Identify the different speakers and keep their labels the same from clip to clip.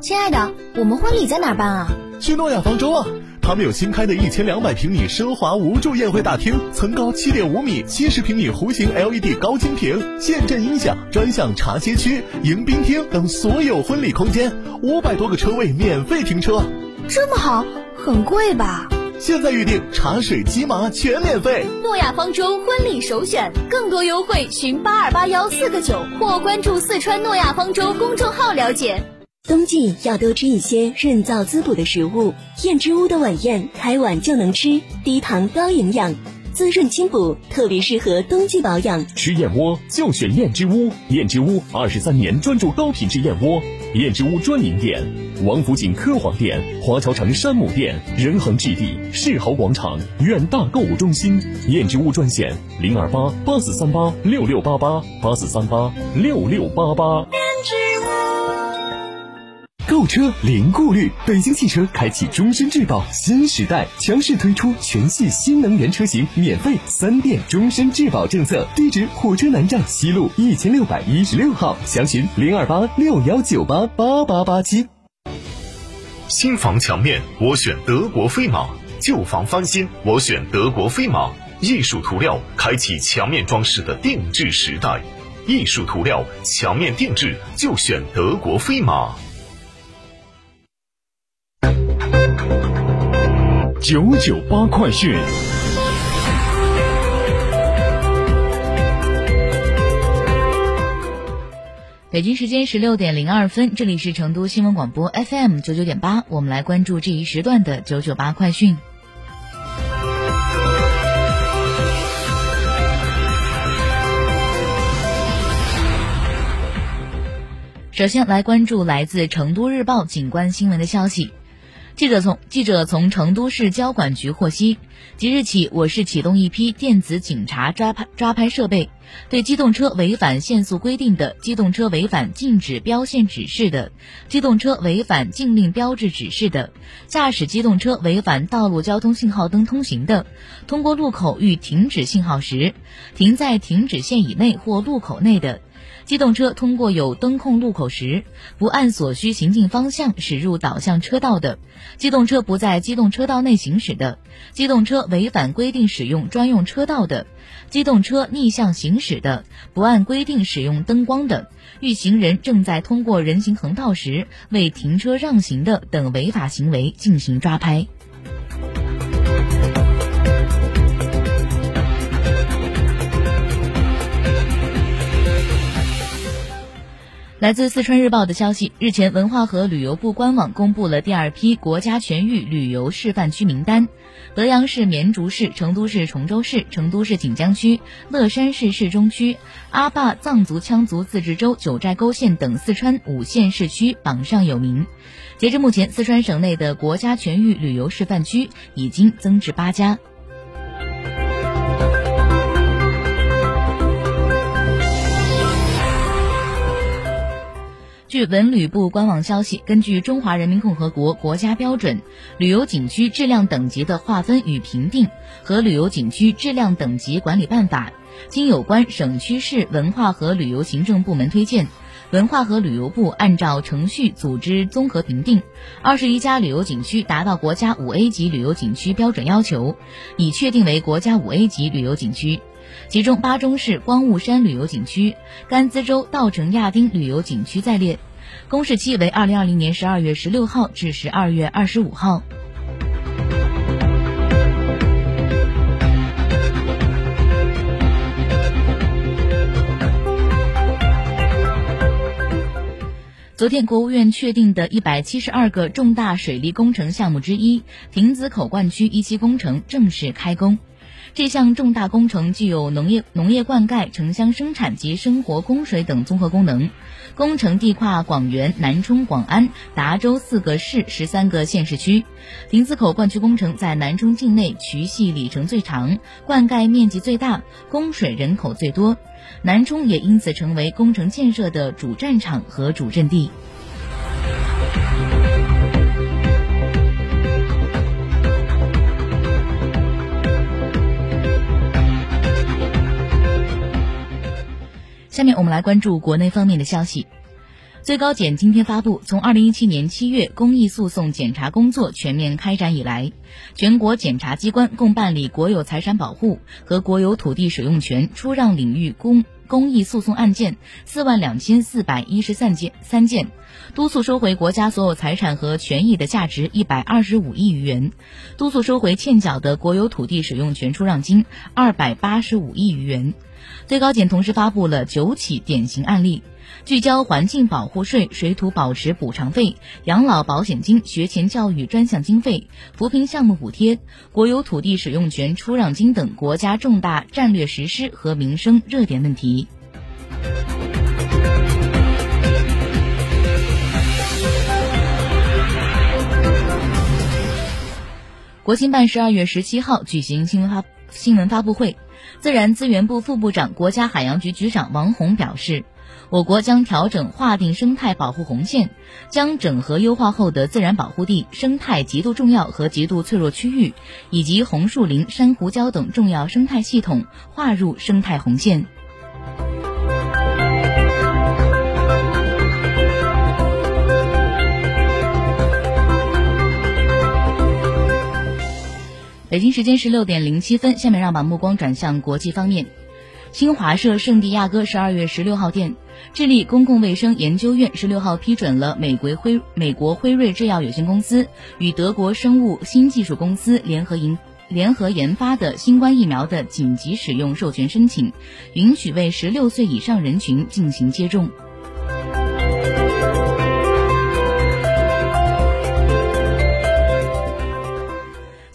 Speaker 1: 亲爱的，我们婚礼在哪办啊？
Speaker 2: 去诺亚方舟啊！他们有新开的一千两百平米奢华无柱宴会大厅，层高七点五米，七十平米弧形 LED 高清屏，现阵音响，专项茶歇区、迎宾厅等所有婚礼空间，五百多个车位免费停车。
Speaker 1: 这么好，很贵吧？
Speaker 2: 现在预定茶水鸡麻全免费。
Speaker 1: 诺亚方舟婚礼首选，更多优惠寻八二八幺四个九或关注四川诺亚方舟公众号了解。
Speaker 3: 冬季要多吃一些润燥滋补的食物，燕之屋的晚宴开碗就能吃，低糖高营养，滋润清补，特别适合冬季保养。
Speaker 4: 吃燕窝就选燕之屋，燕之屋二十三年专注高品质燕窝。燕之屋专营店：王府井科华店、华侨城山姆店、仁恒置地、世豪广场、远大购物中心。燕之屋专线：零二八八四三八六六八八八四三八六六八八。购车零顾虑，北京汽车开启终身质保新时代，强势推出全系新能源车型免费三电终身质保政策。地址：火车南站西路一千六百一十六号，详询零二八六幺九八八八八七。
Speaker 5: 新房墙面我选德国飞马，旧房翻新我选德国飞马。艺术涂料开启墙面装饰的定制时代，艺术涂料墙面定制就选德国飞马。
Speaker 4: 九九八快讯。
Speaker 6: 北京时间十六点零二分，这里是成都新闻广播 FM 九九点八，我们来关注这一时段的九九八快讯。首先来关注来自成都日报景观新闻的消息。记者从记者从成都市交管局获悉，即日起，我市启动一批电子警察抓拍抓拍设备，对机动车违反限速规定的、机动车违反禁止标线指示的、机动车违反禁令标志指示的、驾驶机动车违反道路交通信号灯通行的，通过路口遇停止信号时，停在停止线以内或路口内的。机动车通过有灯控路口时，不按所需行进方向驶入导向车道的；机动车不在机动车道内行驶的；机动车违反规定使用专用车道的；机动车逆向行驶的；不按规定使用灯光的；遇行人正在通过人行横道时未停车让行的等违法行为进行抓拍。来自四川日报的消息，日前，文化和旅游部官网公布了第二批国家全域旅游示范区名单。德阳市绵竹市、成都市崇州市、成都市锦江区、乐山市市中区、阿坝藏族羌族自治州九寨沟县等四川五县市区榜上有名。截至目前，四川省内的国家全域旅游示范区已经增至八家。据文旅部官网消息，根据《中华人民共和国国家标准旅游景区质量等级的划分与评定和旅游景区质量等级管理办法》，经有关省区市文化和旅游行政部门推荐，文化和旅游部按照程序组织综合评定，二十一家旅游景区达到国家五 A 级旅游景区标准要求，已确定为国家五 A 级旅游景区。其中，巴中市光雾山旅游景区、甘孜州稻城亚丁旅游景区在列。公示期为二零二零年十二月十六号至十二月二十五号。昨天，国务院确定的一百七十二个重大水利工程项目之一亭子口灌区一期工程正式开工。这项重大工程具有农业、农业灌溉、城乡生产及生活供水等综合功能。工程地跨广元、南充、广安、达州四个市、十三个县市区。亭子口灌区工程在南充境内渠系里程最长，灌溉面积最大，供水人口最多。南充也因此成为工程建设的主战场和主阵地。下面我们来关注国内方面的消息。最高检今天发布，从二零一七年七月公益诉讼检查工作全面开展以来，全国检察机关共办理国有财产保护和国有土地使用权出让领域公公益诉讼案件四万两千四百一十三件，三件，督促收回国家所有财产和权益的价值一百二十五亿余元，督促收回欠缴的国有土地使用权出让金二百八十五亿余元。最高检同时发布了九起典型案例。聚焦环境保护税、水土保持补偿费、养老保险金、学前教育专项经费、扶贫项目补贴、国有土地使用权出让金等国家重大战略实施和民生热点问题。国新办十二月十七号举行新闻发新闻发布会，自然资源部副部长、国家海洋局局长王宏表示。我国将调整划定生态保护红线，将整合优化后的自然保护地、生态极度重要和极度脆弱区域，以及红树林、珊瑚礁等重要生态系统划入生态红线。北京时间十六点零七分，下面让把目光转向国际方面。新华社圣地亚哥十二月十六号电，智利公共卫生研究院十六号批准了美国辉美国辉瑞制药有限公司与德国生物新技术公司联合研联合研发的新冠疫苗的紧急使用授权申请，允许为十六岁以上人群进行接种。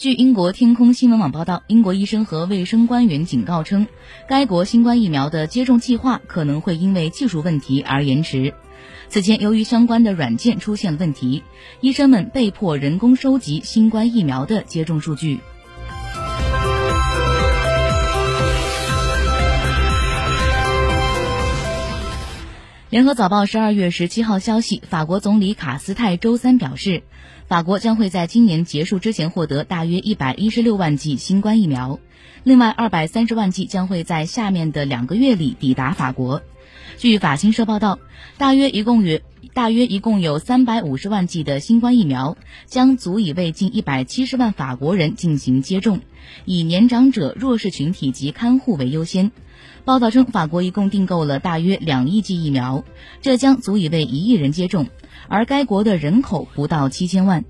Speaker 6: 据英国天空新闻网报道，英国医生和卫生官员警告称，该国新冠疫苗的接种计划可能会因为技术问题而延迟。此前，由于相关的软件出现问题，医生们被迫人工收集新冠疫苗的接种数据。联合早报十二月十七号消息，法国总理卡斯泰周三表示，法国将会在今年结束之前获得大约一百一十六万剂新冠疫苗，另外二百三十万剂将会在下面的两个月里抵达法国。据法新社报道，大约一共有大约一共有三百五十万剂的新冠疫苗，将足以为近一百七十万法国人进行接种，以年长者、弱势群体及看护为优先。报道称，法国一共订购了大约两亿剂疫苗，这将足以为一亿人接种，而该国的人口不到七千万。